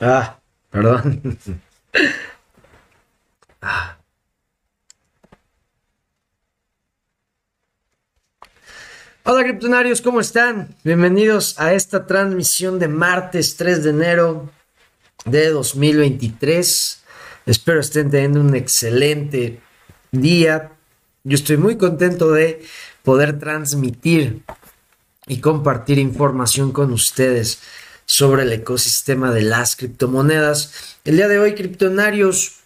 Ah, perdón. Ah. Hola criptonarios, ¿cómo están? Bienvenidos a esta transmisión de martes 3 de enero de 2023. Espero estén teniendo un excelente día. Yo estoy muy contento de poder transmitir y compartir información con ustedes sobre el ecosistema de las criptomonedas. El día de hoy, criptonarios,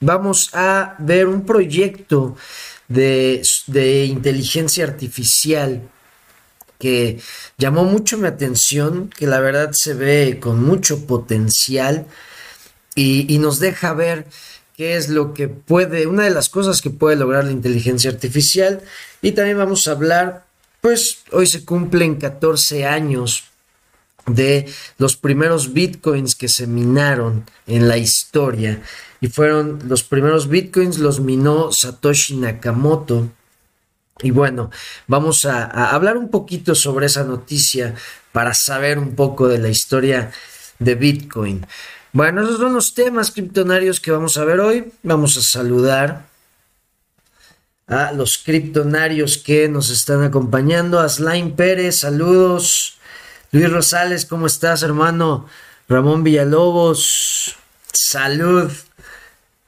vamos a ver un proyecto de, de inteligencia artificial que llamó mucho mi atención, que la verdad se ve con mucho potencial y, y, nos deja ver qué es lo que puede, una de las cosas que puede lograr la inteligencia artificial. Y también vamos a hablar, pues hoy se cumplen 14 años de los primeros bitcoins que se minaron en la historia. Y fueron los primeros bitcoins, los minó Satoshi Nakamoto y bueno, vamos a, hablar un poquito sobre esa noticia para saber un poco de la historia de Bitcoin. Bueno, esos son los temas criptonarios que vamos a ver hoy. Vamos a saludar a los criptonarios que nos están acompañando. Aslain Pérez, saludos. Luis Rosales, ¿cómo estás, hermano? Ramón Villalobos, salud.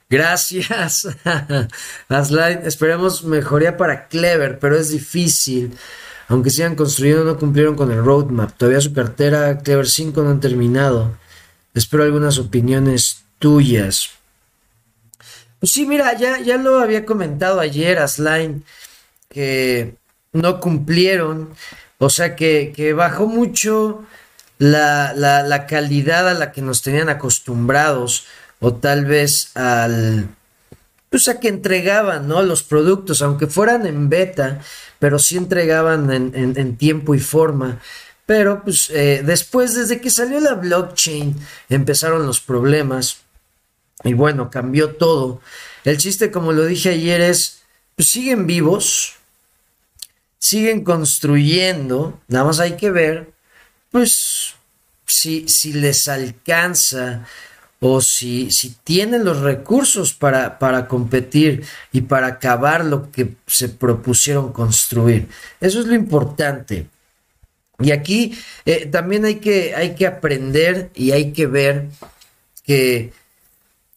Gracias. Esperemos mejoría para Clever, pero es difícil. Aunque sigan construyendo, no cumplieron con el roadmap. Todavía su cartera Clever 5 no han terminado. Espero algunas opiniones tuyas. Pues sí, mira, ya, ya lo había comentado ayer, Asline, que no cumplieron. O sea que, que bajó mucho la, la, la calidad a la que nos tenían acostumbrados o tal vez al pues a que entregaban ¿no? los productos, aunque fueran en beta, pero sí entregaban en, tiempo y forma. Pero pues eh, después, desde que salió la blockchain, empezaron los problemas. Y bueno, cambió todo. El chiste, como lo dije ayer, es, pues siguen vivos, siguen construyendo, nada más hay que ver, pues, si, si les alcanza o si, si tienen los recursos para, para, competir y para acabar lo que se propusieron construir. Eso es lo importante. Y aquí eh, también hay que, hay que aprender y hay que ver que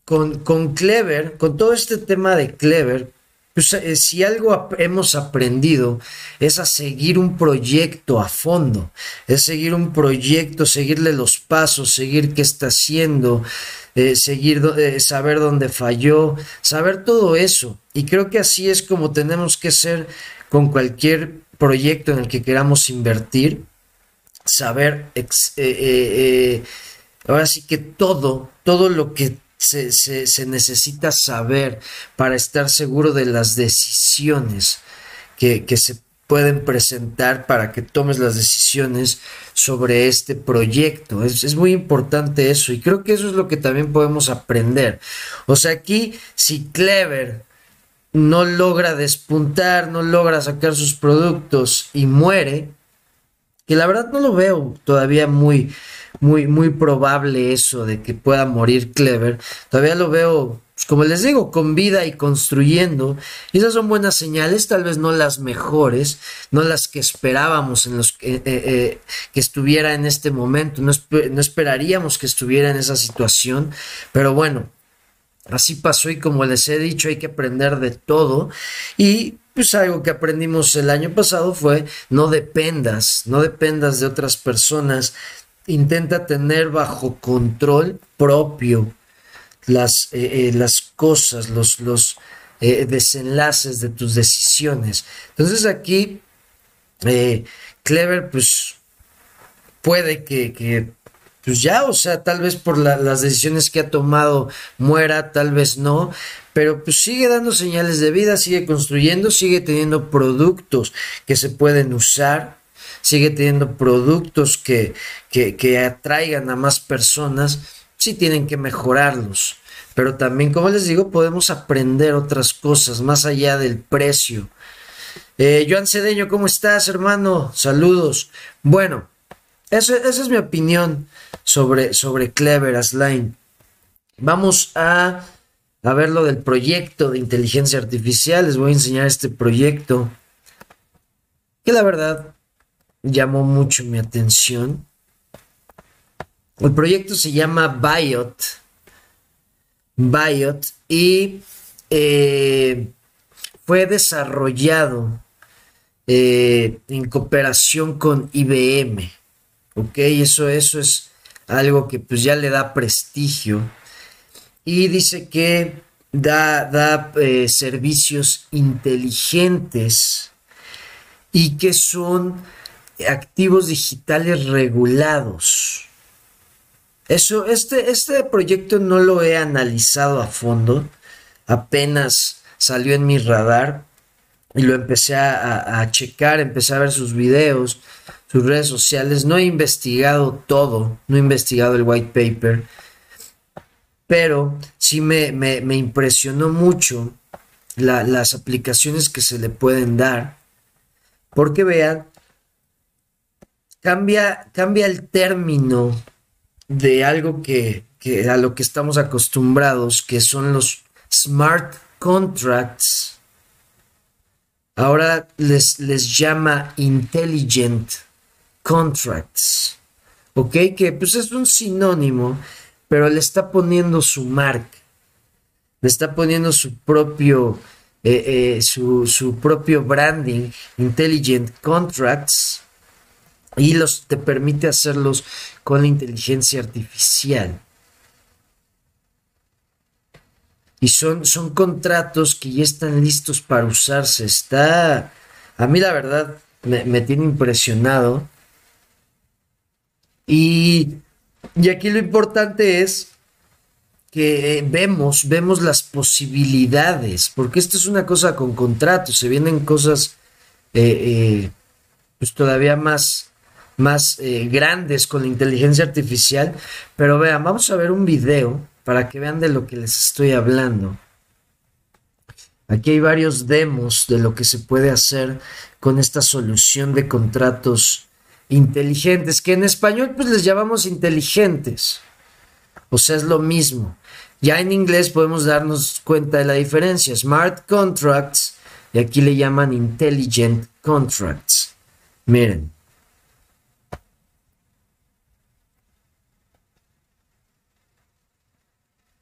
con, con Clever, con todo este tema de Clever, pues, eh, si algo hemos aprendido es a seguir un proyecto a fondo, es seguir un proyecto, seguirle los pasos, seguir qué está haciendo, eh, seguir, eh, saber dónde falló, saber todo eso. Y creo que así es como tenemos que ser con cualquier proyecto en el que queramos invertir, saber, ahora sí que todo, todo lo que se, se, necesita saber para estar seguro de las decisiones que, que se pueden presentar para que tomes las decisiones sobre este proyecto. Es, es, muy importante eso y creo que eso es lo que también podemos aprender. O sea, aquí si Clever no logra despuntar, no logra sacar sus productos y muere, que la verdad no lo veo todavía muy, muy, muy probable eso de que pueda morir Clever. Todavía lo veo, pues, como les digo, con vida y construyendo. Y esas son buenas señales, tal vez no las mejores, no las que esperábamos en los eh, eh, que estuviera en este momento. No, no esperaríamos que estuviera en esa situación, pero bueno. Así pasó y como les he dicho hay que aprender de todo y pues algo que aprendimos el año pasado fue no dependas, no dependas de otras personas, intenta tener bajo control propio las, eh, eh, las cosas, los, los eh, desenlaces de tus decisiones. Entonces aquí, Clever, pues puede que, pues ya, o sea, tal vez por las decisiones que ha tomado muera, tal vez no, pero pues sigue dando señales de vida, sigue construyendo, sigue teniendo productos que se pueden usar sigue teniendo productos que, que, atraigan a más personas, sí tienen que mejorarlos. Pero también, como les digo, podemos aprender otras cosas más allá del precio. Eh, Joan Cedeño, ¿cómo estás, hermano? Saludos. Bueno, esa es mi opinión sobre, sobre Clever Asline. Vamos a, a ver lo del proyecto de inteligencia artificial. Les voy a enseñar este proyecto que la verdad llamó mucho mi atención. El proyecto se llama Biot. Biot y eh, fue desarrollado eh, en cooperación con IBM. Ok, eso, eso es algo que pues ya le da prestigio. Y dice que da, da eh, servicios inteligentes y que son activos digitales regulados. Eso, este, este proyecto no lo he analizado a fondo, apenas salió en mi radar y lo empecé a, checar, empecé a ver sus videos, sus redes sociales. No he investigado todo, no he investigado el white paper, pero sí me, impresionó mucho las aplicaciones que se le pueden dar. Porque vean, cambia, cambia el término de algo que, a lo que estamos acostumbrados, que son los smart contracts. Ahora les, les llama intelligent contracts. ¿Ok? Que pues es un sinónimo, pero le está poniendo su marca. Le está poniendo su propio, eh, eh, su, su propio branding, intelligent contracts y los te permite hacerlos con la inteligencia artificial. Y son, son contratos que ya están listos para usarse. Está, a mí la verdad, me, tiene impresionado. Y, y, aquí lo importante es que vemos, vemos las posibilidades, porque esto es una cosa con contratos, se vienen cosas eh, eh, pues todavía más, más eh, grandes con la inteligencia artificial. Pero vean, vamos a ver un video para que vean de lo que les estoy hablando. Aquí hay varios demos de lo que se puede hacer con esta solución de contratos inteligentes, que en español pues les llamamos inteligentes. O sea, es lo mismo. Ya en inglés podemos darnos cuenta de la diferencia. Smart contracts y aquí le llaman intelligent contracts. Miren.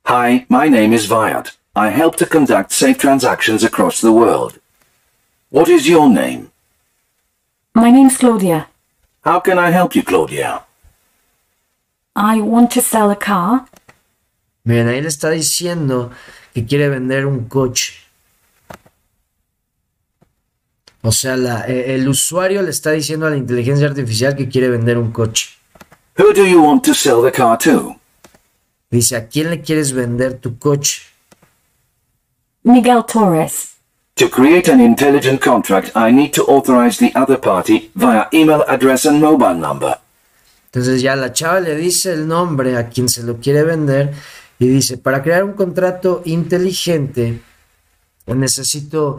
Hi, my name is Viat. I help to conduct safe transactions across the world. What is your name? My name's Claudia. How can I help you, Claudia? I want to sell a car. Miren, ahí le está diciendo que quiere vender un coche. O sea, la, el usuario le está diciendo a la inteligencia artificial que quiere vender un coche. Who do you want to sell the car to? Dice, ¿a quién le quieres vender tu coche? Miguel Torres. To create an intelligent contract, I need to authorize the other party via email address and mobile number. Entonces ya la chava le dice el nombre a quien se lo quiere vender y dice, para crear un contrato inteligente necesito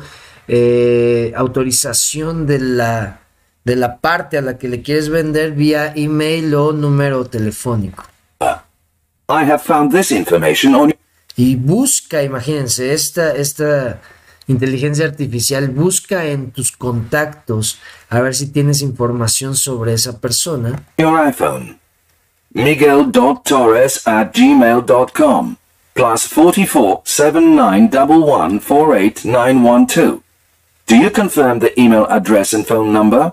eh, autorización de la, de la parte a la que le quieres vender vía email o número telefónico. I have found this information on... Y busca, imagínense, esta, esta inteligencia artificial busca en tus contactos a ver si tienes información sobre esa persona. Your iPhone. Miguel.torres at gmail.com plus 44 7911 48912. Do you confirm the email address and phone number?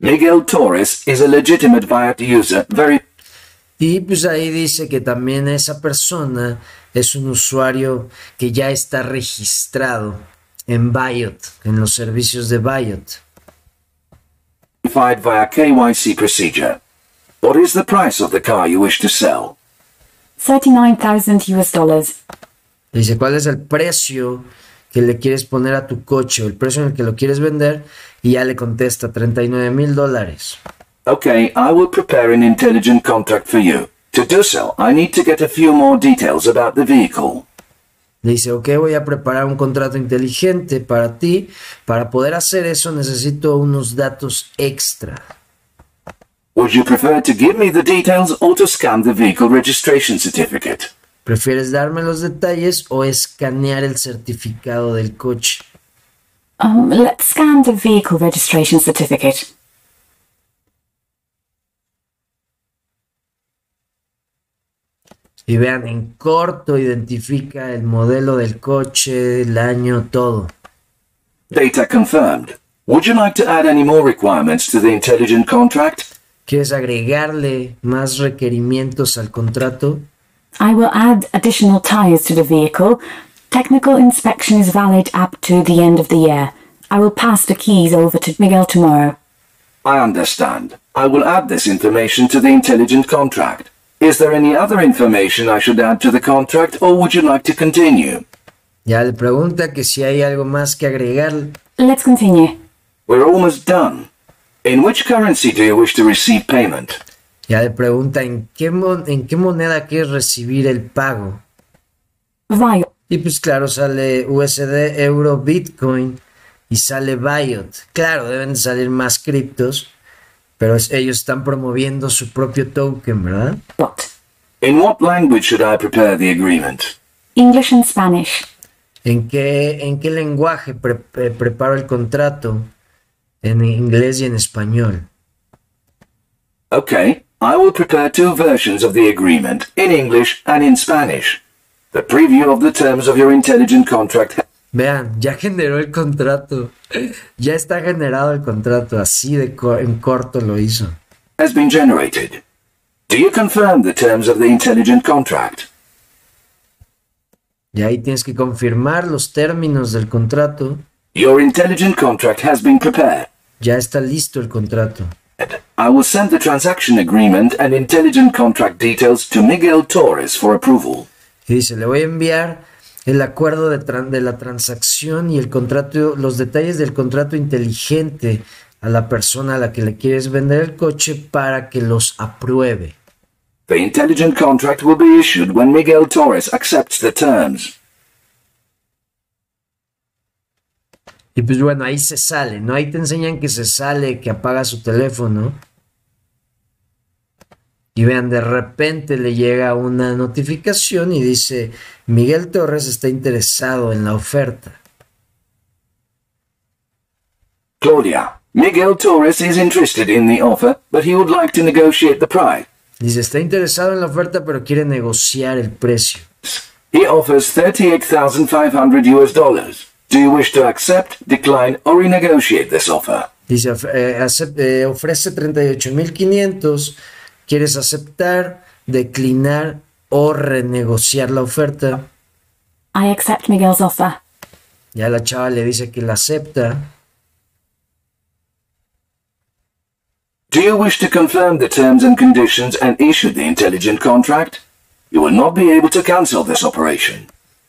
Miguel Torres is a legitimate Viat user, very Y pues ahí dice que también esa persona es un usuario que ya está registrado en Biot, en los servicios de Biot. via KYC procedure. What is the price of the car you wish to sell? 39,000 US dollars. Dice, ¿cuál es el precio que le quieres poner a tu coche o el precio en el que lo quieres vender? Y ya le contesta 39 mil dólares. Okay, I will prepare an intelligent contract for you. To do so, I need to get a few more details about the vehicle. Dice, ok, voy a preparar un contrato inteligente para ti. Para poder hacer eso necesito unos datos extra. Would you prefer to give me the details or to scan the vehicle registration certificate? ¿Prefieres darme los detalles o escanear el certificado del coche? Um, let's scan the vehicle registration certificate. Y vean, en corto identifica el modelo del coche, el año, todo. Data confirmed. Would you like to add any more requirements to the intelligent contract? ¿Quieres agregarle más requerimientos al contrato? I will add additional tyres to the vehicle. Technical inspection is valid up to the end of the year. I will pass the keys over to Miguel tomorrow. I understand. I will add this information to the intelligent contract. Is there any other information I should add to the contract or would you like to continue? Ya le pregunta que si hay algo más que agregar. Let's continue. We're almost done. In which currency do you wish to receive payment? Ya le pregunta en qué, mon- en qué moneda quieres recibir el pago. Vio. Y pues claro, sale USD, Euro, Bitcoin y sale Biot. Claro, deben de salir más criptos, pero es- ellos están promoviendo su propio token, ¿verdad? What? In what language should I prepare the agreement? English and Spanish. ¿En qué, en qué lenguaje pre- pre- preparo el contrato? En inglés y en español. Okay, I will prepare two versions of the agreement, in English and in Spanish. The preview of the terms of your intelligent contract Vean, ya generó el contrato. Ya está generado el contrato. Así de co- en corto lo hizo. has been generated. Do you confirm the terms of the intelligent contract? Y ahí tienes que confirmar los términos del contrato. Your intelligent contract has been prepared. Ya está listo el contrato. I will send the transaction agreement and intelligent contract details to Miguel Torres for approval. Y dice, le voy a enviar el acuerdo de, la transacción y el contrato, los detalles del contrato inteligente a la persona a la que le quieres vender el coche para que los apruebe. The intelligent contract will be issued when Miguel Torres accepts the terms. Y pues bueno, ahí se sale, ¿no? Ahí te enseñan que se sale, que apaga su teléfono. Y vean, de repente le llega una notificación y dice, Miguel Torres está interesado en la oferta. Claudia, Miguel Torres is interested in the offer, but he would like to negotiate the price. Dice, está interesado en la oferta, pero quiere negociar el precio. He offers 38,500 US dollars. Do you wish to accept, decline, or renegotiate this offer? Dice, eh, eh, ofrece 38.500. ¿Quieres aceptar, declinar o renegociar la oferta? I accept Miguel's offer. Ya la chava le dice que la acepta. Do you wish to confirm the terms and conditions and issue the intelligent contract? You will not be able to cancel this operation.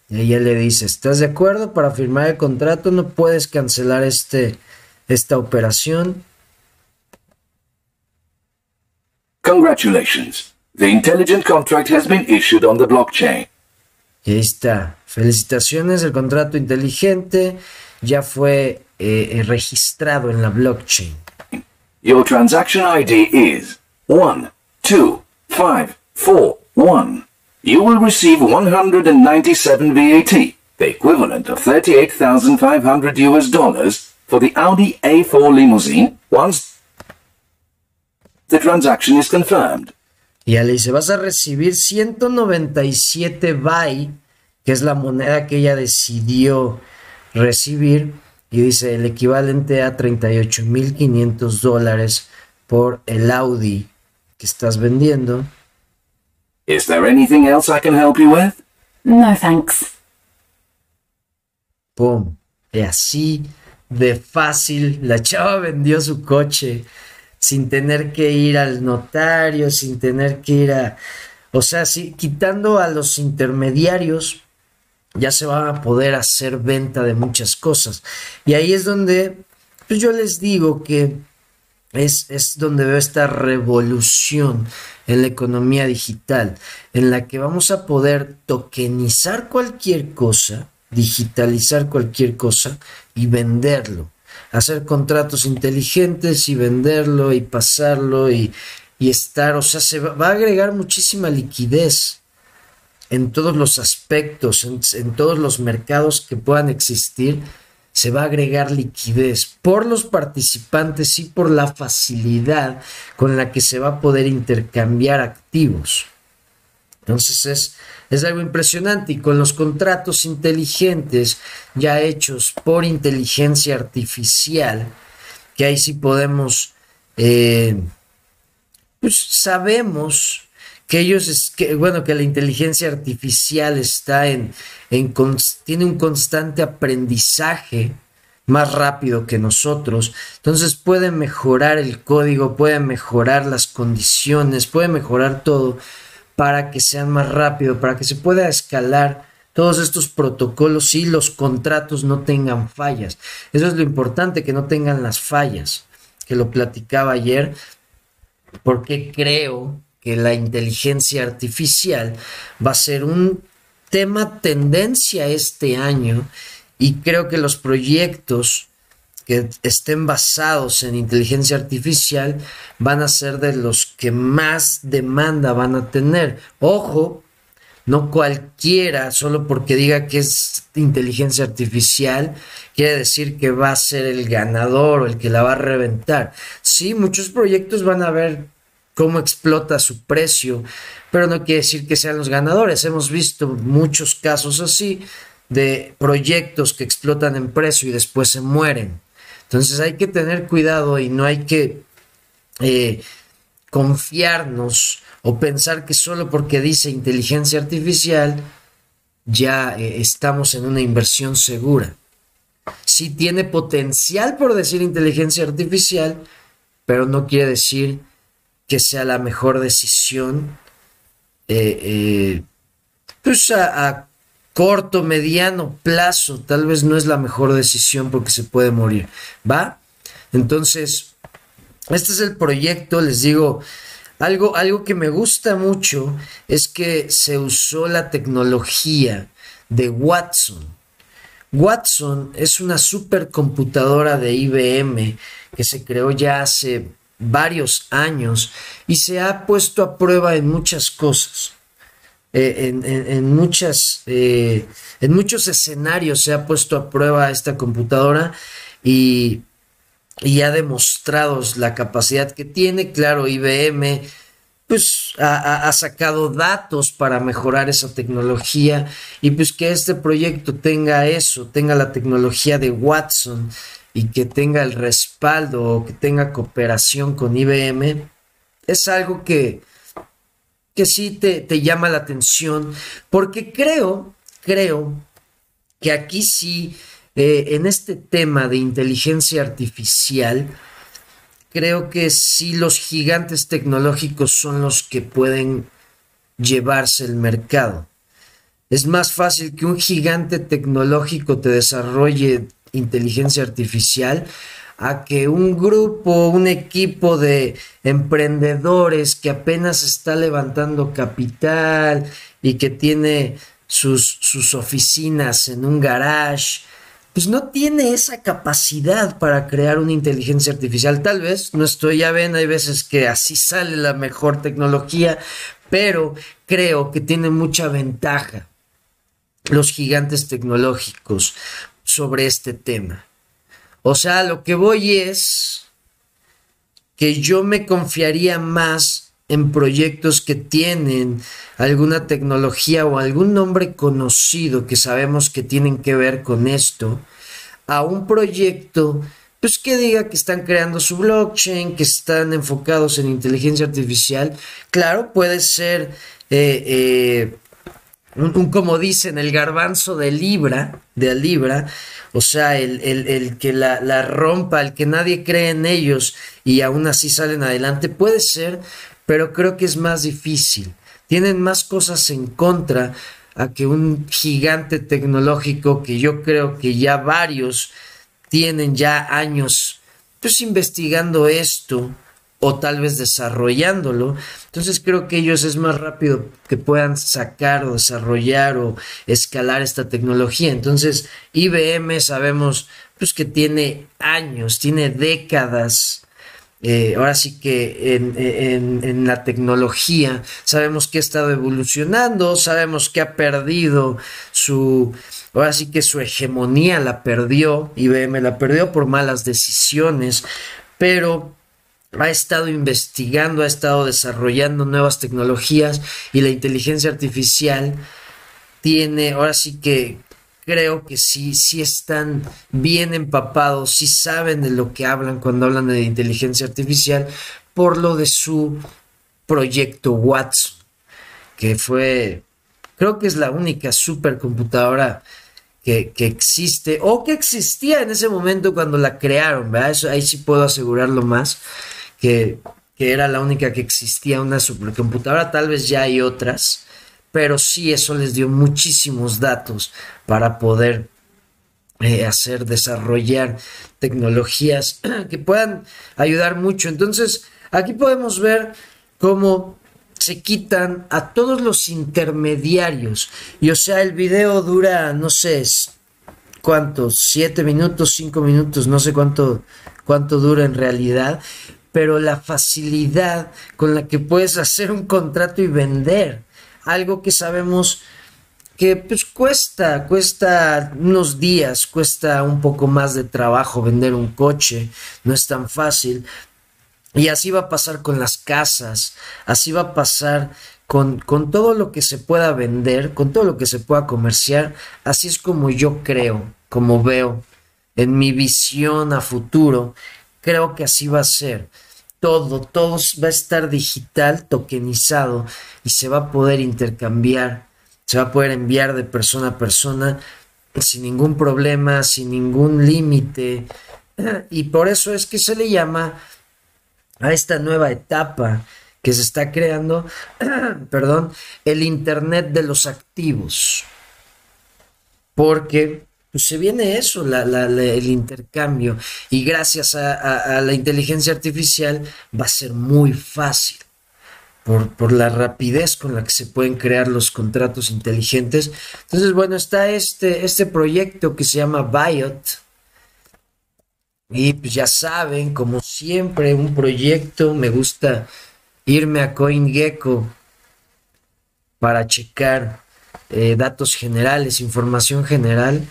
Y ella le dice, ¿estás de acuerdo para firmar el contrato? No puedes cancelar este, esta operación. Congratulations. The intelligent contract has been issued on the blockchain. Ahí está. Felicitaciones, el contrato inteligente ya fue eh, registrado en la blockchain. Your transaction ID is 125541. You will receive 197 VAT, the equivalent of 38,500 US dollars for the Audi A4 limousine once the transaction is confirmed. Y ya le dice, vas a recibir 197 BAI, que es la moneda que ella decidió recibir, y dice el equivalente a 38.500 dólares por el Audi que estás vendiendo. Is there anything else I can help you with? No thanks. ¡Pum! Y así de fácil, la chava vendió su coche sin tener que ir al notario, sin tener que ir a... O sea, sí, quitando a los intermediarios, ya se va a poder hacer venta de muchas cosas. Y ahí es donde pues yo les digo que es, es donde veo esta revolución en la economía digital, en la que vamos a poder tokenizar cualquier cosa, digitalizar cualquier cosa y venderlo. Hacer contratos inteligentes y venderlo y pasarlo y, y estar, o sea, se va, a agregar muchísima liquidez en todos los aspectos, en todos los mercados que puedan existir se va a agregar liquidez por los participantes y por la facilidad con la que se va a poder intercambiar activos. Entonces es, es algo impresionante y con los contratos inteligentes ya hechos por inteligencia artificial, que ahí sí podemos, eh, pues sabemos que ellos, es, que, bueno, que la inteligencia artificial está en, en, tiene un constante aprendizaje más rápido que nosotros, entonces puede mejorar el código, puede mejorar las condiciones, puede mejorar todo para que sean más rápido, para que se pueda escalar todos estos protocolos y los contratos no tengan fallas. Eso es lo importante, que no tengan las fallas, que lo platicaba ayer, porque creo que la inteligencia artificial va a ser un tema tendencia este año y creo que los proyectos que estén basados en inteligencia artificial van a ser de los que más demanda van a tener. Ojo, no cualquiera, solo porque diga que es inteligencia artificial, quiere decir que va a ser el ganador o el que la va a reventar. Sí, muchos proyectos van a ver cómo explota su precio, pero no quiere decir que sean los ganadores. Hemos visto muchos casos así de proyectos que explotan en precio y después se mueren. Entonces hay que tener cuidado y no hay que eh, confiarnos o pensar que solo porque dice inteligencia artificial ya eh, estamos en una inversión segura. Sí tiene potencial por decir inteligencia artificial, pero no quiere decir que sea la mejor decisión eh, pues a, a, corto, mediano plazo. Tal vez no es la mejor decisión porque se puede morir. ¿Va? Entonces, este es el proyecto, les digo. Algo, algo que me gusta mucho es que se usó la tecnología de Watson. Watson es una supercomputadora de IBM que se creó ya hace varios años y se ha puesto a prueba en muchas cosas. Eh, en, muchas, eh, en muchos escenarios se ha puesto a prueba esta computadora y, y ha demostrado la capacidad que tiene. Claro, IBM pues ha, ha, sacado datos para mejorar esa tecnología y pues que este proyecto tenga eso, tenga la tecnología de Watson y que tenga el respaldo o que tenga cooperación con IBM, es algo que, que sí te, te llama la atención, porque creo, creo que aquí sí, eh, en este tema de inteligencia artificial, creo que sí los gigantes tecnológicos son los que pueden llevarse el mercado. Es más fácil que un gigante tecnológico te desarrolle inteligencia artificial a que un grupo, un equipo de emprendedores que apenas está levantando capital y que tiene sus, sus oficinas en un garage, pues no tiene esa capacidad para crear una inteligencia artificial. Tal vez, no estoy, ya ven, hay veces que así sale la mejor tecnología, pero creo que tiene mucha ventaja los gigantes tecnológicos sobre este tema. O sea, lo que voy es que yo me confiaría más en proyectos que tienen alguna tecnología o algún nombre conocido que sabemos que tienen que ver con esto, a un proyecto pues que diga que están creando su blockchain, que están enfocados en inteligencia artificial. Claro, puede ser eh, eh, un, como dicen, el garbanzo de libra, de libra, o sea, el, el, el que la, la, rompa, el que nadie cree en ellos y aún así salen adelante, puede ser, pero creo que es más difícil. Tienen más cosas en contra a que un gigante tecnológico que yo creo que ya varios tienen ya años pues investigando esto o tal vez desarrollándolo. Entonces creo que ellos es más rápido que puedan sacar o desarrollar o escalar esta tecnología. Entonces IBM sabemos pues que tiene años, tiene décadas. Eh, ahora sí que en, en, la tecnología sabemos que ha estado evolucionando, sabemos que ha perdido su, ahora sí que su hegemonía la perdió, IBM la perdió por malas decisiones, pero ha estado investigando, ha estado desarrollando nuevas tecnologías y la inteligencia artificial tiene, ahora sí que creo que sí, sí están bien empapados, sí saben de lo que hablan cuando hablan de inteligencia artificial por lo de su proyecto Watson, que fue, creo que es la única supercomputadora que, que, existe o que existía en ese momento cuando la crearon, ¿verdad? Eso, ahí sí puedo asegurarlo más que, era la única que existía una supercomputadora, tal vez ya hay otras, pero sí eso les dio muchísimos datos para poder eh, hacer, desarrollar tecnologías que puedan ayudar mucho. Entonces, aquí podemos ver cómo se quitan a todos los intermediarios. Y o sea, el video dura, no sé, cuántos, siete minutos, cinco minutos, no sé cuánto, cuánto dura en realidad pero la facilidad con la que puedes hacer un contrato y vender. Algo que sabemos que pues cuesta, cuesta unos días, cuesta un poco más de trabajo vender un coche, no es tan fácil. Y así va a pasar con las casas, así va a pasar con, con todo lo que se pueda vender, con todo lo que se pueda comerciar, así es como yo creo, como veo en mi visión a futuro, creo que así va a ser todo, todo va a estar digital, tokenizado y se va a poder intercambiar, se va a poder enviar de persona a persona sin ningún problema, sin ningún límite. Y por eso es que se le llama a esta nueva etapa que se está creando, perdón, el Internet de los activos. Porque pues se viene eso, el intercambio. Y gracias a, la inteligencia artificial va a ser muy fácil. Por, la rapidez con la que se pueden crear los contratos inteligentes. Entonces, bueno, está este, este proyecto que se llama Biot. Y pues ya saben, como siempre, un proyecto, me gusta irme a CoinGecko para checar eh, datos generales, información general.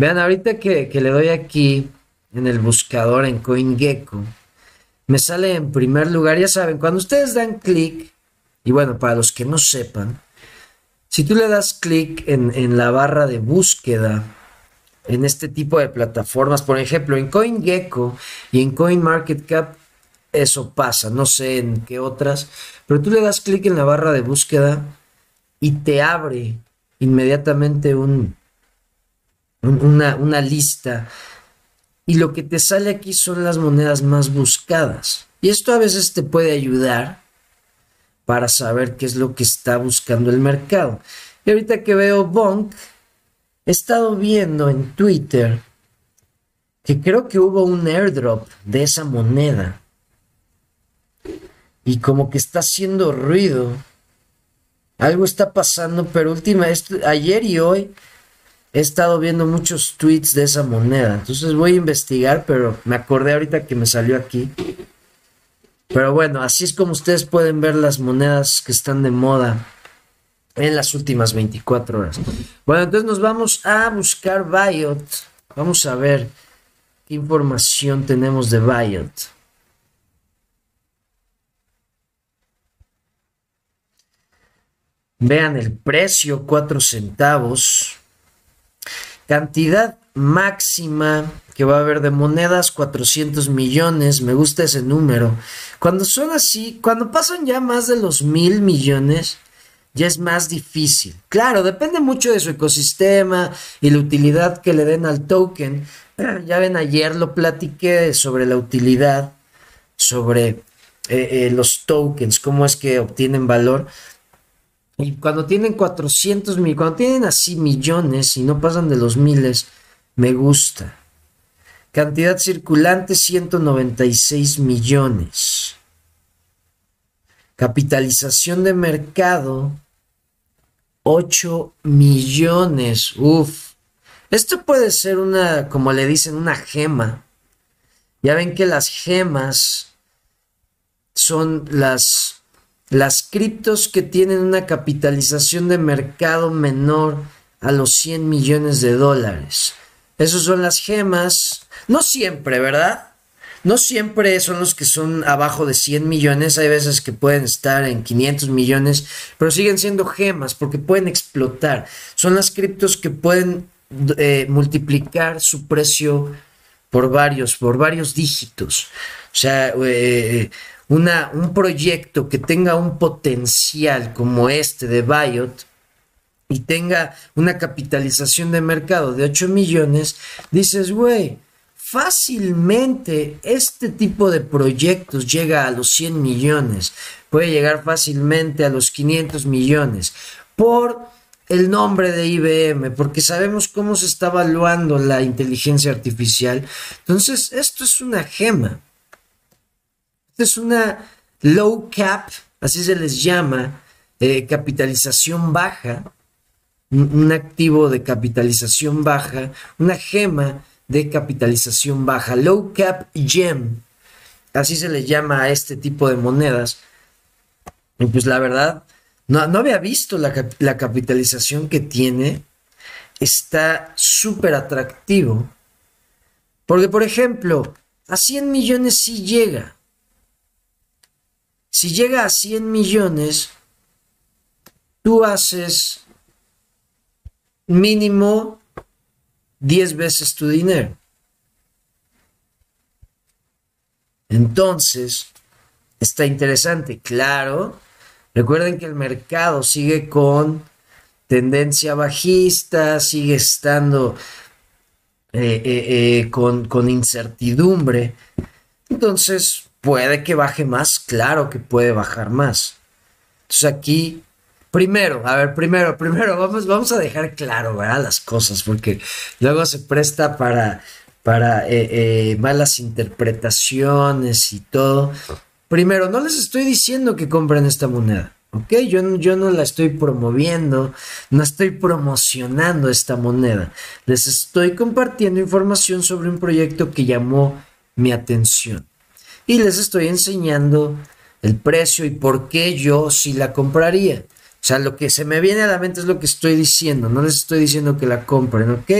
Vean, ahorita que, le doy aquí en el buscador en CoinGecko, me sale en primer lugar, ya saben, cuando ustedes dan clic, y bueno, para los que no sepan, si tú le das clic en, en, la barra de búsqueda en este tipo de plataformas, por ejemplo, en CoinGecko y en CoinMarketCap, eso pasa, no sé en qué otras, pero tú le das clic en la barra de búsqueda y te abre inmediatamente un, una, lista y lo que te sale aquí son las monedas más buscadas. Y esto a veces te puede ayudar para saber qué es lo que está buscando el mercado. Y ahorita que veo Bonk, he estado viendo en Twitter que creo que hubo un airdrop de esa moneda. Y como que está haciendo ruido. Algo está pasando, pero última, ayer y hoy he estado viendo muchos tweets de esa moneda. Entonces voy a investigar, pero me acordé ahorita que me salió aquí. Pero bueno, así es como ustedes pueden ver las monedas que están de moda en las últimas 24 horas. Bueno, entonces nos vamos a buscar Biot. Vamos a ver qué información tenemos de Biot. Vean el precio, 4 centavos. Cantidad máxima que va a haber de monedas, 400 millones, me gusta ese número. Cuando son así, cuando pasan ya más de los mil millones, ya es más difícil. Claro, depende mucho de su ecosistema y la utilidad que le den al token. Ya ven, ayer lo platiqué sobre la utilidad, sobre eh, eh, los tokens, cómo es que obtienen valor. Y cuando tienen 400 mil, cuando tienen así millones y no pasan de los miles, me gusta. Cantidad circulante 196 millones. Capitalización de mercado 8 millones. Uf. Esto puede ser una, como le dicen, una gema. Ya ven que las gemas son las, las criptos que tienen una capitalización de mercado menor a los 100 millones de dólares. Esas son las gemas. No siempre, ¿verdad? No siempre son los que son abajo de 100 millones, hay veces que pueden estar en 500 millones, pero siguen siendo gemas porque pueden explotar. Son las criptos que pueden eh, multiplicar su precio por varios, por varios dígitos. O sea, eh, una, un proyecto que tenga un potencial como este de Biot y tenga una capitalización de mercado de 8 millones, dices, güey, fácilmente este tipo de proyectos llega a los 100 millones, puede llegar fácilmente a los 500 millones por el nombre de IBM, porque sabemos cómo se está evaluando la inteligencia artificial. Entonces, esto es una gema. Es una low cap, así se les llama, eh, capitalización baja, un activo de capitalización baja, una gema de capitalización baja, low cap gem, así se le llama a este tipo de monedas. Y pues la verdad, no, no había visto la, la capitalización que tiene, está súper atractivo. Porque, por ejemplo, a 100 millones sí llega. Si llega a 100 millones, tú haces mínimo 10 veces tu dinero. Entonces, está interesante, claro. Recuerden que el mercado sigue con tendencia bajista, sigue estando eh, eh, eh, con, con incertidumbre. Entonces, puede que baje más, claro que puede bajar más. Entonces aquí Primero, a ver, primero, primero, vamos, vamos a dejar claro. Las cosas, porque luego se presta para, para eh, eh, malas interpretaciones y todo. Primero, no les estoy diciendo que compren esta moneda, ¿ok? Yo, yo no la estoy promoviendo, no estoy promocionando esta moneda. Les estoy compartiendo información sobre un proyecto que llamó mi atención. Y les estoy enseñando el precio y por qué yo sí la compraría. O sea, lo que se me viene a la mente es lo que estoy diciendo. No les estoy diciendo que la compren, ¿ok?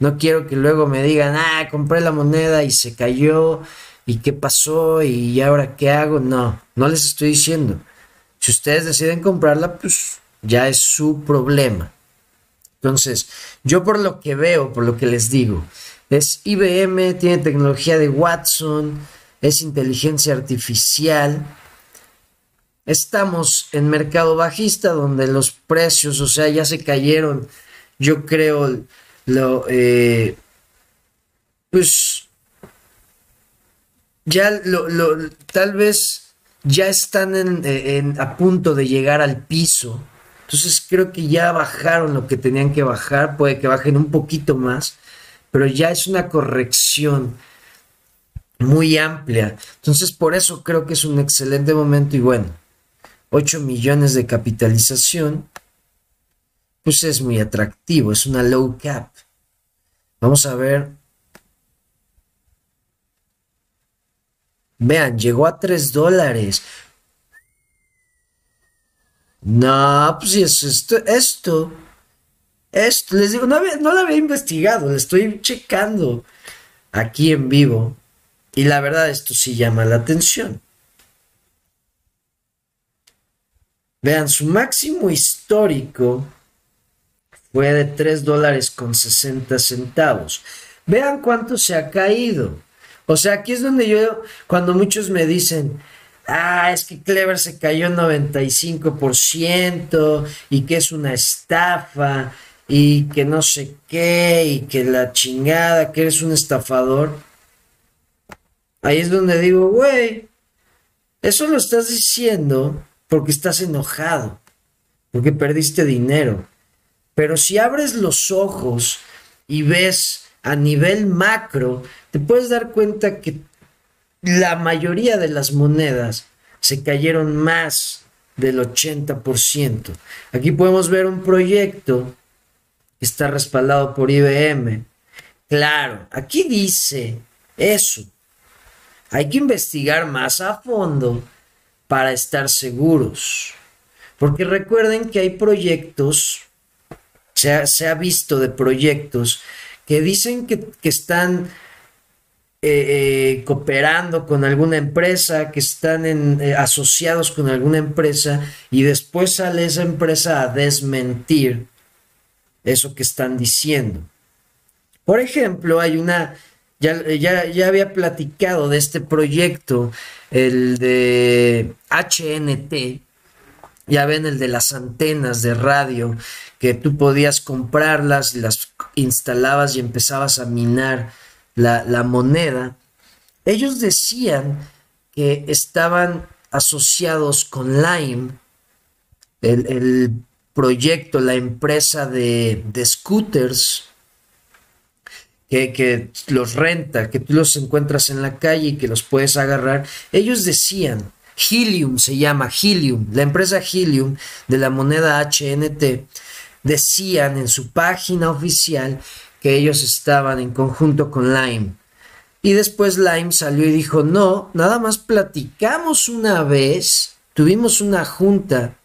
No quiero que luego me digan, ah, compré la moneda y se cayó. ¿Y qué pasó? ¿Y ahora qué hago? No, no les estoy diciendo. Si ustedes deciden comprarla, pues ya es su problema. Entonces, yo por lo que veo, por lo que les digo, es IBM, tiene tecnología de Watson, es inteligencia artificial, estamos en mercado bajista donde los precios, o sea, ya se cayeron, yo creo, lo, eh, pues ya lo, lo, tal vez ya están en, a punto de llegar al piso. Entonces creo que ya bajaron lo que tenían que bajar, puede que bajen un poquito más, pero ya es una corrección muy amplia. Entonces por eso creo que es un excelente momento y bueno, 8 millones de capitalización, pues es muy atractivo, es una low cap. Vamos a ver. Vean, llegó a 3 dólares. No, pues es esto, esto, esto, les digo, no, no lo había investigado, estoy checando aquí en vivo. Y la verdad, esto sí llama la atención. Vean, su máximo histórico fue de 3 dólares con 60 centavos. Vean cuánto se ha caído. O sea, aquí es donde yo, cuando muchos me dicen, ah, es que Clever se cayó 95% y que es una estafa y que no sé qué y que la chingada, que eres un estafador. Ahí es donde digo, güey, eso lo estás diciendo porque estás enojado, porque perdiste dinero. Pero si abres los ojos y ves a nivel macro, te puedes dar cuenta que la mayoría de las monedas se cayeron más del 80%. Aquí podemos ver un proyecto que está respaldado por IBM. Claro, aquí dice eso. Hay que investigar más a fondo para estar seguros. Porque recuerden que hay proyectos, se ha, se visto de proyectos que dicen que, están eh, eh, cooperando con alguna empresa, que están eh, asociados con alguna empresa y después sale esa empresa a desmentir eso que están diciendo. Por ejemplo, hay una, ya, ya, ya había platicado de este proyecto, el de HNT, ya ven el de las antenas de radio, que tú podías comprarlas, las instalabas y empezabas a minar la, moneda. Ellos decían que estaban asociados con Lime, el, proyecto, la empresa de, scooters, que, los renta, que tú los encuentras en la calle y que los puedes agarrar. Ellos decían Helium se llama Helium, la empresa Helium de la moneda HNT, decían en su página oficial que ellos estaban en conjunto con Lime. Y después Lime salió y dijo, no, nada más platicamos una vez, tuvimos una junta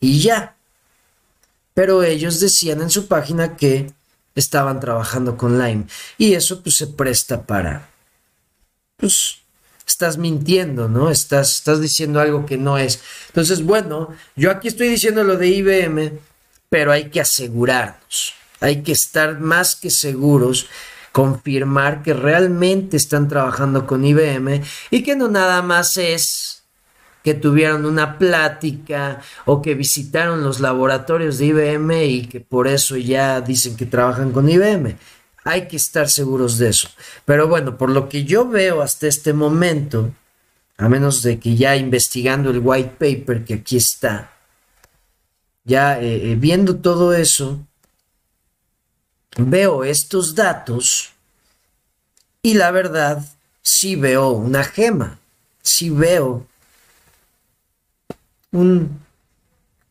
y ya. Pero ellos decían en su página que estaban trabajando con Lime. Y eso pues se presta para, pues, estás mintiendo, ¿no? Estás, estás diciendo algo que no es. Entonces, bueno, yo aquí estoy diciendo lo de IBM, pero hay que asegurarnos, hay que estar más que seguros, confirmar que realmente están trabajando con IBM y que no nada más es que tuvieron una plática o que visitaron los laboratorios de IBM y que por eso ya dicen que trabajan con IBM. Hay que estar seguros de eso. Pero bueno, por lo que yo veo hasta este momento, a menos de que ya investigando el white paper que aquí está, ya eh, eh, viendo todo eso, veo estos datos y la verdad sí veo una gema, sí veo un,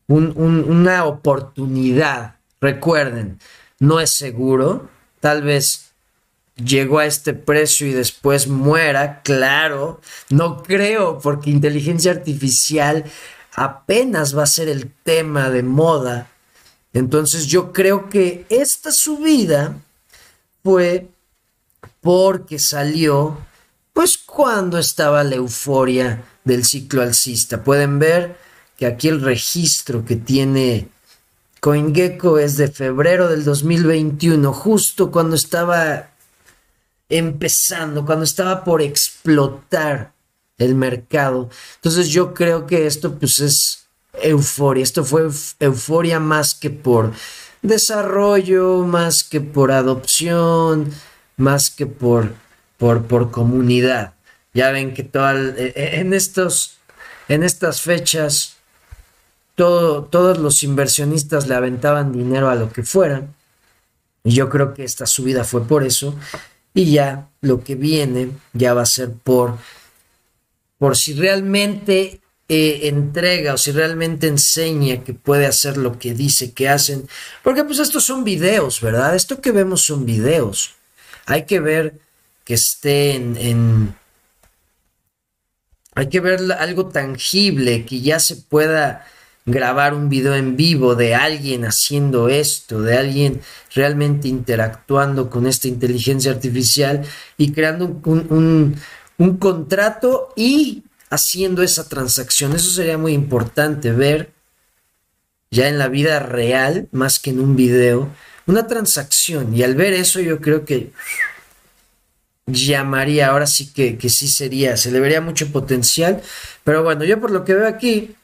una oportunidad. Recuerden, no es seguro, tal vez llegó a este precio y después muera, claro, no creo, porque inteligencia artificial apenas va a ser el tema de moda. Entonces yo creo que esta subida fue porque salió pues cuando estaba la euforia del ciclo alcista. Pueden ver que aquí el registro que tiene CoinGecko es de febrero del 2021, justo cuando estaba empezando, cuando estaba por explotar el mercado. Entonces yo creo que esto pues es euforia, esto fue euforia más que por desarrollo, más que por adopción, más que por, por, por comunidad. Ya ven que todo, e, e, en, estos, en estas fechas todos los inversionistas le aventaban dinero a lo que fuera. Y yo creo que esta subida fue por eso. Y ya lo que viene ya va a ser por, por si realmente eh, entrega o si realmente enseña que puede hacer lo que dice que hacen. Porque pues estos son videos, ¿verdad? Esto que vemos son videos. Hay que ver que esté en hay que ver algo tangible, que ya se pueda grabar un video en vivo de alguien haciendo esto, de alguien realmente interactuando con esta inteligencia artificial y creando un, contrato y haciendo esa transacción. Eso sería muy importante ver ya en la vida real, más que en un video, una transacción. Y al ver eso yo creo que llamaría, ahora sí que, que sí sería, se le vería mucho potencial. Pero bueno, yo por lo que veo aquí,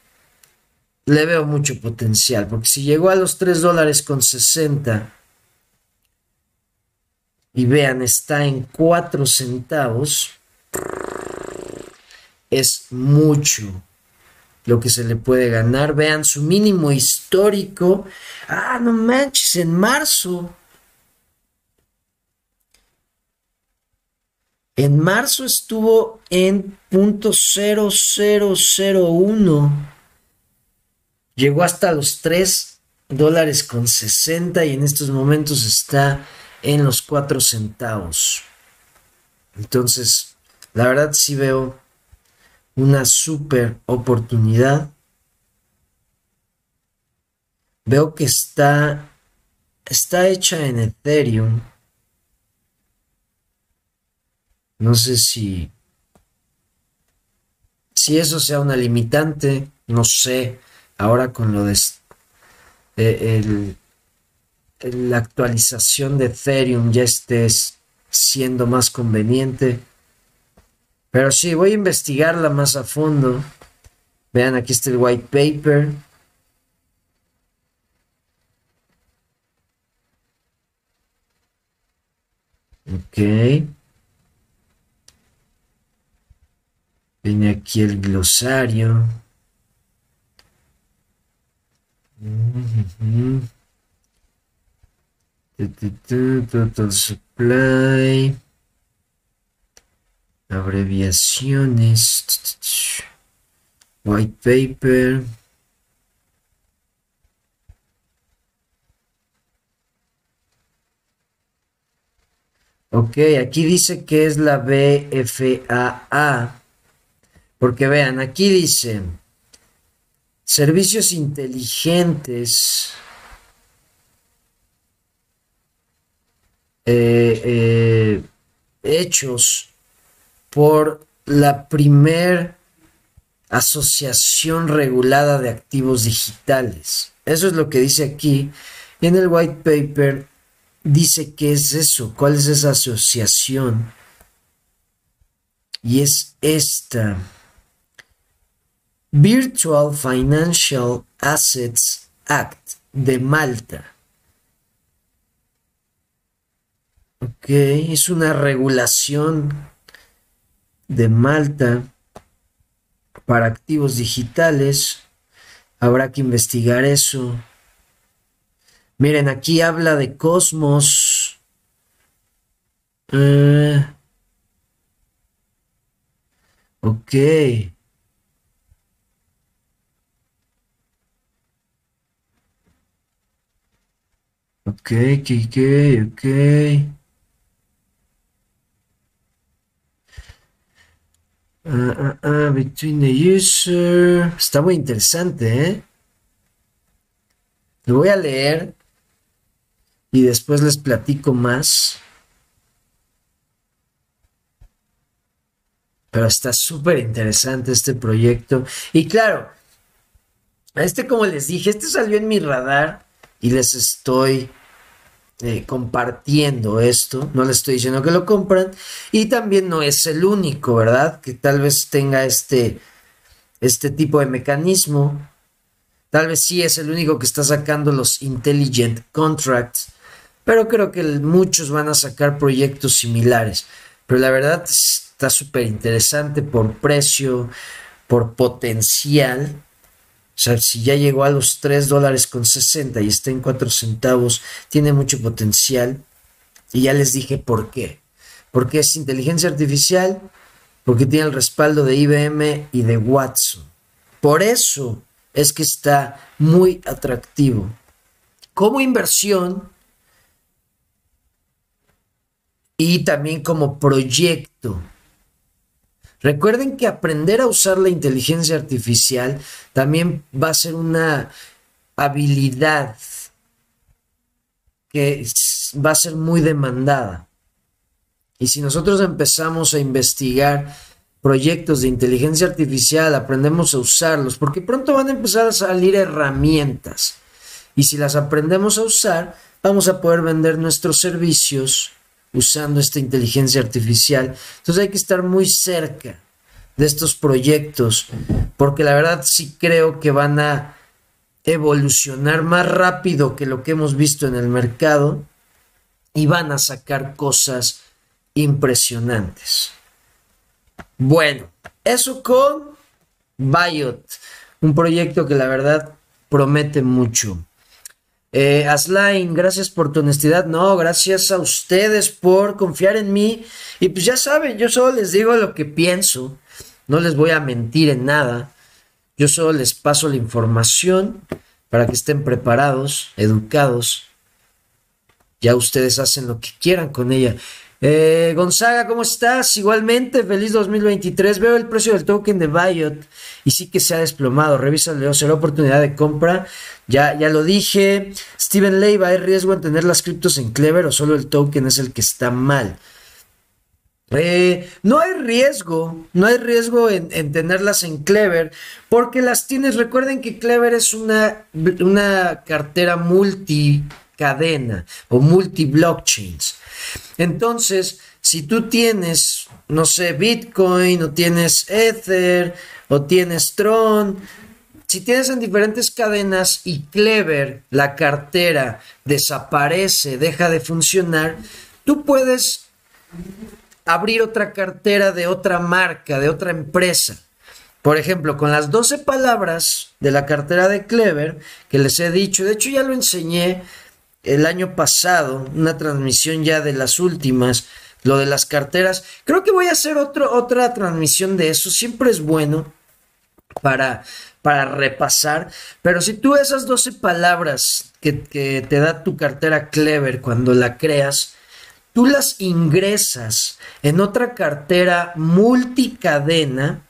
le veo mucho potencial, porque si llegó a los 3 dólares con 60 y vean, está en 4 centavos, es mucho lo que se le puede ganar. Vean su mínimo histórico. Ah, no manches, en marzo. En marzo estuvo en .0001. Llegó hasta los 3 dólares con 60 y en estos momentos está en los 4 centavos. Entonces, la verdad sí veo una super oportunidad. Veo que está, está hecha en Ethereum. No sé si, si eso sea una limitante, no sé. Ahora con lo de eh, la actualización de Ethereum ya esté siendo más conveniente. Pero sí, voy a investigarla más a fondo. Vean, aquí está el white paper. Ok. Viene aquí el glosario. Total supply. Abreviaciones. White paper. Ok, aquí dice que es la BFAA. Porque vean, aquí dice servicios inteligentes. Eh, eh, hechos por la primer asociación regulada de activos digitales. Eso es lo que dice aquí. Y en el white paper dice qué es eso, cuál es esa asociación. Y es esta. Virtual Financial Assets Act de Malta. Ok, es una regulación de Malta para activos digitales. Habrá que investigar eso. Miren, aquí habla de Cosmos. Eh, ok. Ok, ok, ok, ok. Uh, uh, between the user. Está muy interesante, ¿eh? Lo voy a leer y después les platico más. Pero está súper interesante este proyecto. Y claro, este como les dije, este salió en mi radar y les estoy eh, compartiendo esto, no le estoy diciendo que lo compran y también no es el único, ¿verdad? Que tal vez tenga este, este tipo de mecanismo, tal vez sí es el único que está sacando los intelligent contracts, pero creo que muchos van a sacar proyectos similares, pero la verdad está súper interesante por precio, por potencial sea, si ya llegó a los 3 dólares con 60 y está en 4 centavos, tiene mucho potencial. Y ya les dije por qué. Porque es inteligencia artificial, porque tiene el respaldo de IBM y de Watson. Por eso es que está muy atractivo. Como inversión y también como proyecto. Recuerden que aprender a usar la inteligencia artificial también va a ser una habilidad que va a ser muy demandada. Y si nosotros empezamos a investigar proyectos de inteligencia artificial, aprendemos a usarlos, porque pronto van a empezar a salir herramientas. Y si las aprendemos a usar, vamos a poder vender nuestros servicios usando esta inteligencia artificial. Entonces hay que estar muy cerca de estos proyectos, porque la verdad sí creo que van a evolucionar más rápido que lo que hemos visto en el mercado y van a sacar cosas impresionantes. Bueno, eso con Biot, un proyecto que la verdad promete mucho. Eh, Asline, gracias por tu honestidad. No, gracias a ustedes por confiar en mí. Y pues ya saben, yo solo les digo lo que pienso. No les voy a mentir en nada. Yo solo les paso la información para que estén preparados, educados. Ya ustedes hacen lo que quieran con ella. Eh, Gonzaga, ¿cómo estás? Igualmente, feliz 2023. Veo el precio del token de Biot y sí que se ha desplomado. Revisa, Leo, será oportunidad de compra. Ya, ya lo dije. Steven Leiva, ¿hay riesgo en tener las criptos en Clever o solo el token es el que está mal? Eh, no hay riesgo, no hay riesgo en, tenerlas en Clever, porque las tienes, recuerden que Clever es una, una cartera multicadena o multi-blockchains. Entonces, si tú tienes, no sé, Bitcoin o tienes Ether o tienes Tron, si tienes en diferentes cadenas y Clever, la cartera, desaparece, deja de funcionar, tú puedes abrir otra cartera de otra marca, de otra empresa. Por ejemplo, con las 12 palabras de la cartera de Clever, que les he dicho, de hecho ya lo enseñé el año pasado, una transmisión ya de las últimas, lo de las carteras. Creo que voy a hacer otra transmisión de eso, siempre es bueno para, para repasar, pero si tú esas 12 palabras que, que te da tu cartera Clever cuando la creas, tú las ingresas en otra cartera multicadena,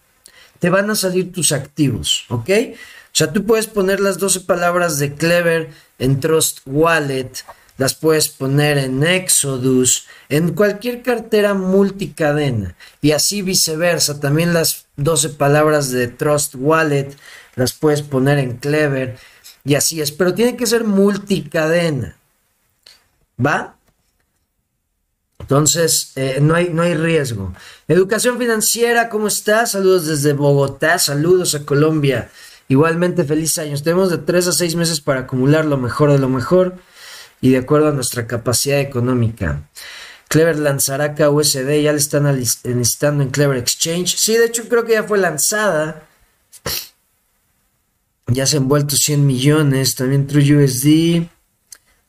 te van a salir tus activos, ¿ok? O sea, tú puedes poner las 12 palabras de Clever en Trust Wallet, las puedes poner en Exodus, en cualquier cartera multicadena y así viceversa. También las 12 palabras de Trust Wallet las puedes poner en Clever y así es, pero tiene que ser multicadena. ¿Va? Entonces, eh, no, hay, no hay riesgo. Educación financiera, ¿cómo estás? Saludos desde Bogotá, saludos a Colombia. Igualmente, feliz años. Tenemos de tres a seis meses para acumular lo mejor de lo mejor y de acuerdo a nuestra capacidad económica. Clever lanzará KUSD, ya le están necesitando en Clever Exchange. Sí, de hecho creo que ya fue lanzada. Ya se han vuelto 100 millones. También TrueUSD.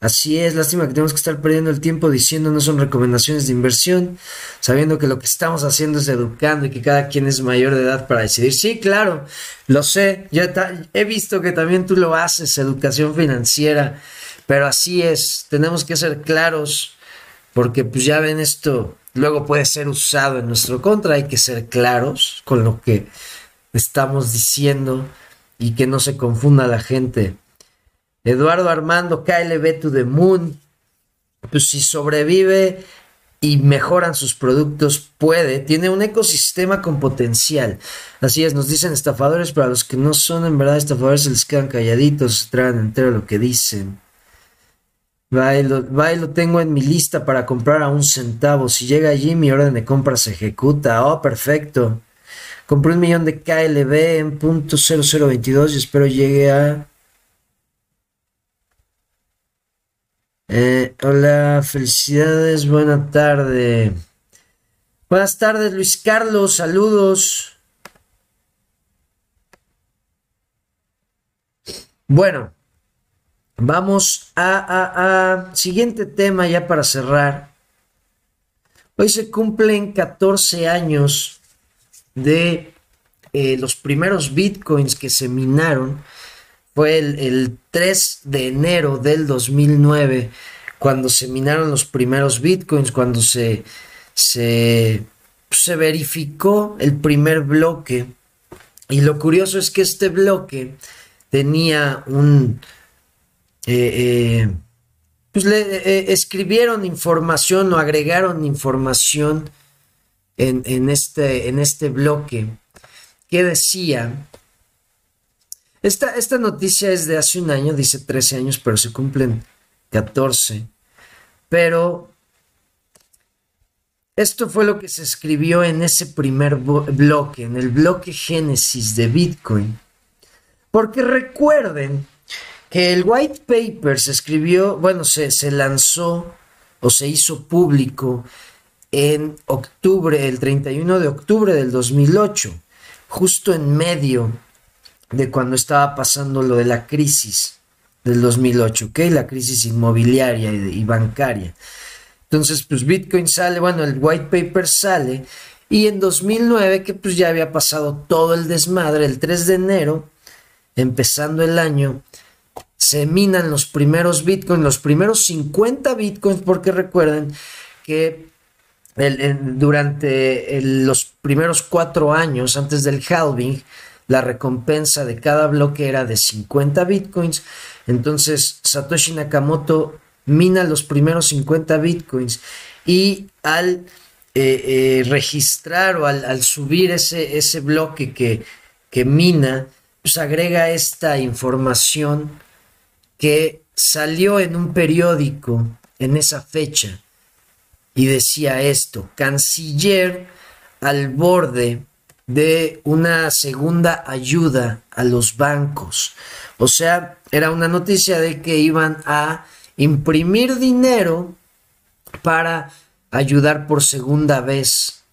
Así es, lástima que tenemos que estar perdiendo el tiempo diciendo no son recomendaciones de inversión, sabiendo que lo que estamos haciendo es educando y que cada quien es mayor de edad para decidir. Sí, claro, lo sé, ya he visto que también tú lo haces, educación financiera, pero así es, tenemos que ser claros porque pues ya ven esto, luego puede ser usado en nuestro contra, hay que ser claros con lo que estamos diciendo y que no se confunda la gente. Eduardo Armando, KLB to the Moon. Pues si sobrevive y mejoran sus productos, puede, tiene un ecosistema con potencial. Así es, nos dicen estafadores, pero a los que no son en verdad estafadores se les quedan calladitos, se tragan entero lo que dicen. Va y, lo, lo tengo en mi lista para comprar a un centavo. Si llega allí, mi orden de compra se ejecuta. Oh, perfecto. Compré un millón de KLB en punto 0022 y espero llegue a Eh, hola, felicidades, buena tarde. Buenas tardes, Luis Carlos, saludos. Bueno, vamos a, siguiente tema ya para cerrar. Hoy se cumplen 14 años de eh, los primeros bitcoins que se minaron fue el, 3 de enero del 2009 cuando se minaron los primeros bitcoins, cuando se, se, se verificó el primer bloque. Y lo curioso es que este bloque tenía un... Eh, eh, pues le eh, escribieron información o agregaron información en, en, este, en este bloque que decía esta, esta noticia es de hace un año, dice 13 años, pero se cumplen 14. Pero esto fue lo que se escribió en ese primer bloque, en el bloque Génesis de Bitcoin. Porque recuerden que el white paper se escribió, bueno, se, se lanzó o se hizo público en octubre, el 31 de octubre del 2008, justo en medio de cuando estaba pasando lo de la crisis del 2008, ¿ok? La crisis inmobiliaria y, bancaria. Entonces, pues Bitcoin sale, bueno, el white paper sale y en 2009, que pues ya había pasado todo el desmadre, el 3 de enero, empezando el año, se minan los primeros bitcoins, los primeros 50 bitcoins, porque recuerden que durante los primeros cuatro años antes del halving, la recompensa de cada bloque era de 50 bitcoins. Entonces Satoshi Nakamoto mina los primeros 50 bitcoins y al eh, eh, registrar o al, subir ese, ese bloque que, que mina, pues agrega esta información que salió en un periódico en esa fecha y decía esto, canciller al borde de una segunda ayuda a los bancos. O sea, era una noticia de que iban a imprimir dinero para ayudar por segunda vez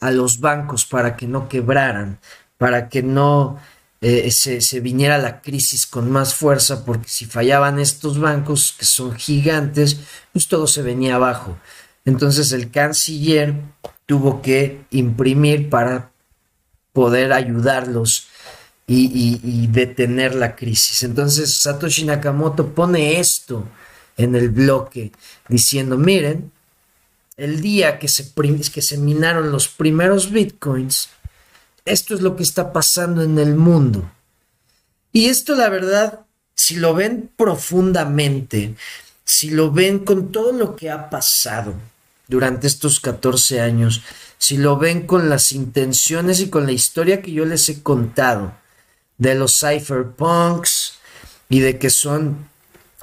a los bancos para que no quebraran, para que no eh, se, viniera la crisis con más fuerza, porque si fallaban estos bancos, que son gigantes, pues todo se venía abajo. Entonces el canciller tuvo que imprimir para poder ayudarlos y, detener la crisis. Entonces Satoshi Nakamoto pone esto en el bloque diciendo, miren, el día que se, que se minaron los primeros bitcoins, esto es lo que está pasando en el mundo. Y esto, la verdad, si lo ven profundamente, si lo ven con todo lo que ha pasado durante estos 14 años, si lo ven con las intenciones y con la historia que yo les he contado de los cypherpunks y de que son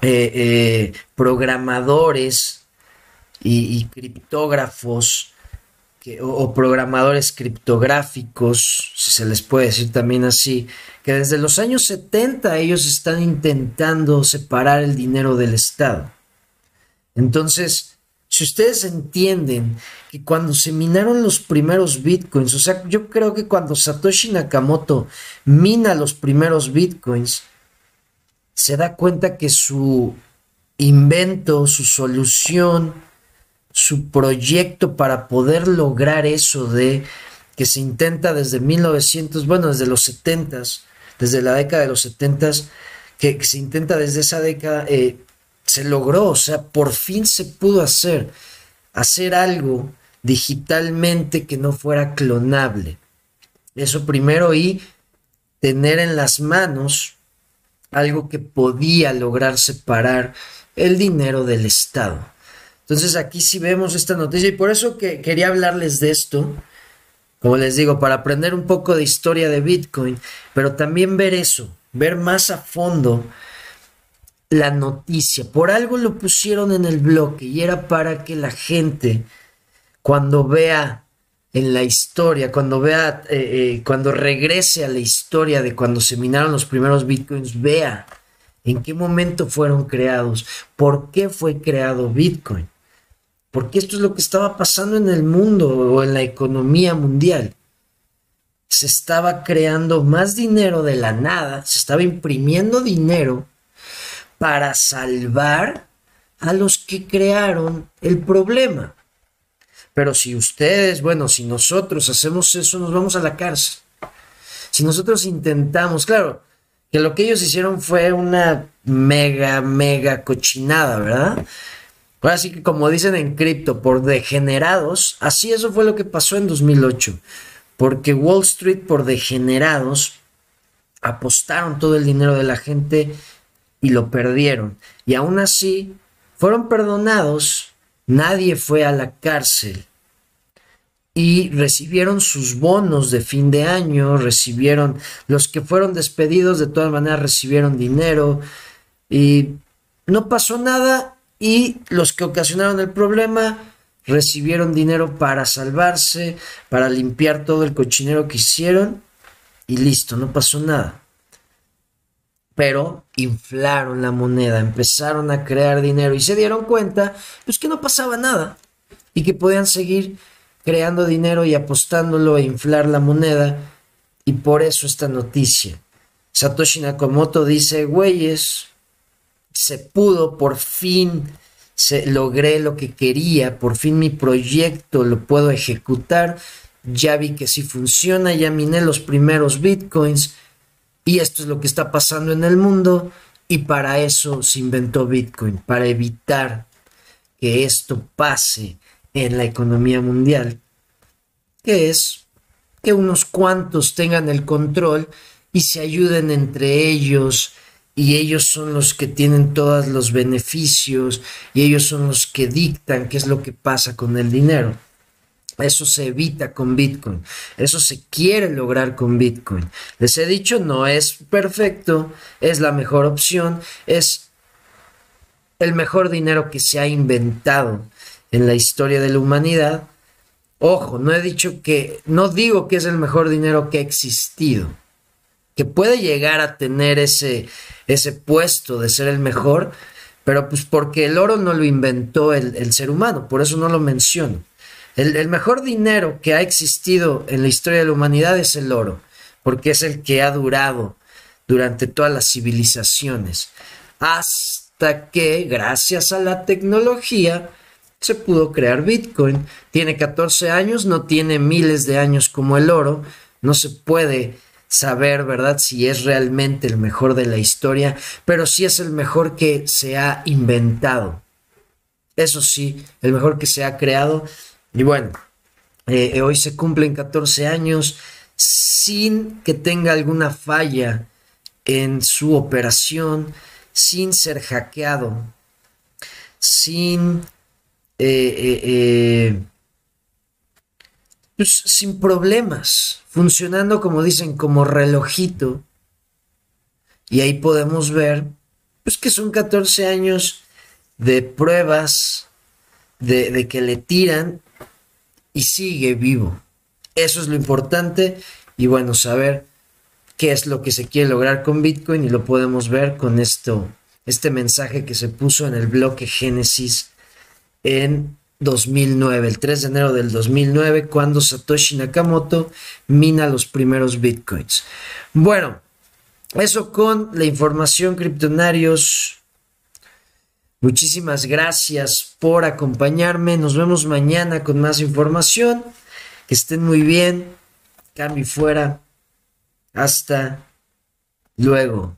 eh, eh, programadores y criptógrafos o, programadores criptográficos, si se les puede decir también así, que desde los años 70 ellos están intentando separar el dinero del Estado. Entonces, si ustedes entienden que cuando se minaron los primeros bitcoins, o sea, yo creo que cuando Satoshi Nakamoto mina los primeros bitcoins, se da cuenta que su invento, su solución, su proyecto para poder lograr eso de que se intenta desde 1900, bueno, desde los 70, desde la década de los 70, que, se intenta desde esa década, eh, se logró, o sea, por fin se pudo hacer, hacer algo digitalmente que no fuera clonable. Eso primero y tener en las manos algo que podía lograr separar el dinero del Estado. Entonces aquí sí vemos esta noticia y por eso que quería hablarles de esto, como les digo, para aprender un poco de historia de Bitcoin, pero también ver eso, ver más a fondo la noticia. Por algo lo pusieron en el bloque y era para que la gente cuando vea en la historia, cuando vea, eh, eh, cuando regrese a la historia de cuando se minaron los primeros bitcoins, vea en qué momento fueron creados, por qué fue creado Bitcoin porque esto es lo que estaba pasando en el mundo o en la economía mundial. Se estaba creando más dinero de la nada, se estaba imprimiendo dinero para salvar a los que crearon el problema. Pero si ustedes, bueno, si nosotros hacemos eso, nos vamos a la cárcel. Si nosotros intentamos, claro, que lo que ellos hicieron fue una mega, mega cochinada, ¿verdad? Ahora sí que como dicen en cripto, por degenerados, así eso fue lo que pasó en 2008, porque Wall Street por degenerados apostaron todo el dinero de la gente y lo perdieron. Y aún así fueron perdonados, nadie fue a la cárcel y recibieron sus bonos de fin de año, recibieron, los que fueron despedidos de todas maneras recibieron dinero y no pasó nada y los que ocasionaron el problema recibieron dinero para salvarse, para limpiar todo el cochinero que hicieron y listo, no pasó nada. Pero inflaron la moneda, empezaron a crear dinero y se dieron cuenta pues que no pasaba nada y que podían seguir creando dinero y apostándolo a inflar la moneda y por eso esta noticia. Satoshi Nakamoto dice, güeyes, se pudo, por fin se, logré lo que quería, por fin mi proyecto lo puedo ejecutar, ya vi que sí funciona, ya miné los primeros bitcoins y esto es lo que está pasando en el mundo y para eso se inventó Bitcoin, para evitar que esto pase en la economía mundial, que es que unos cuantos tengan el control y se ayuden entre ellos y ellos son los que tienen todos los beneficios y ellos son los que dictan qué es lo que pasa con el dinero. Eso se evita con Bitcoin. Eso se quiere lograr con Bitcoin. Les he dicho, no es perfecto, es la mejor opción, es el mejor dinero que se ha inventado en la historia de la humanidad. Ojo, no he dicho que, no digo que es el mejor dinero que ha existido, que puede llegar a tener ese, ese puesto de ser el mejor, pero pues porque el oro no lo inventó el, el ser humano, por eso no lo menciono. El, mejor dinero que ha existido en la historia de la humanidad es el oro, porque es el que ha durado durante todas las civilizaciones, hasta que, gracias a la tecnología, se pudo crear Bitcoin. Tiene 14 años, no tiene miles de años como el oro, no se puede saber, ¿verdad?, si es realmente el mejor de la historia, pero sí es el mejor que se ha inventado. Eso sí, el mejor que se ha creado y bueno, eh, eh, hoy se cumplen 14 años sin que tenga alguna falla en su operación, sin ser hackeado, sin, eh, pues, sin problemas, funcionando como dicen, como relojito. Y ahí podemos ver, pues que son 14 años de pruebas, de, de que le tiran y sigue vivo. Eso es lo importante y bueno, saber qué es lo que se quiere lograr con Bitcoin y lo podemos ver con esto, este mensaje que se puso en el bloque Génesis en 2009, el 3 de enero del 2009, cuando Satoshi Nakamoto mina los primeros Bitcoins. Bueno, eso con la información criptonarios Muchísimas gracias por acompañarme. Nos vemos mañana con más información. Que estén muy bien. Cambio fuera. Hasta luego.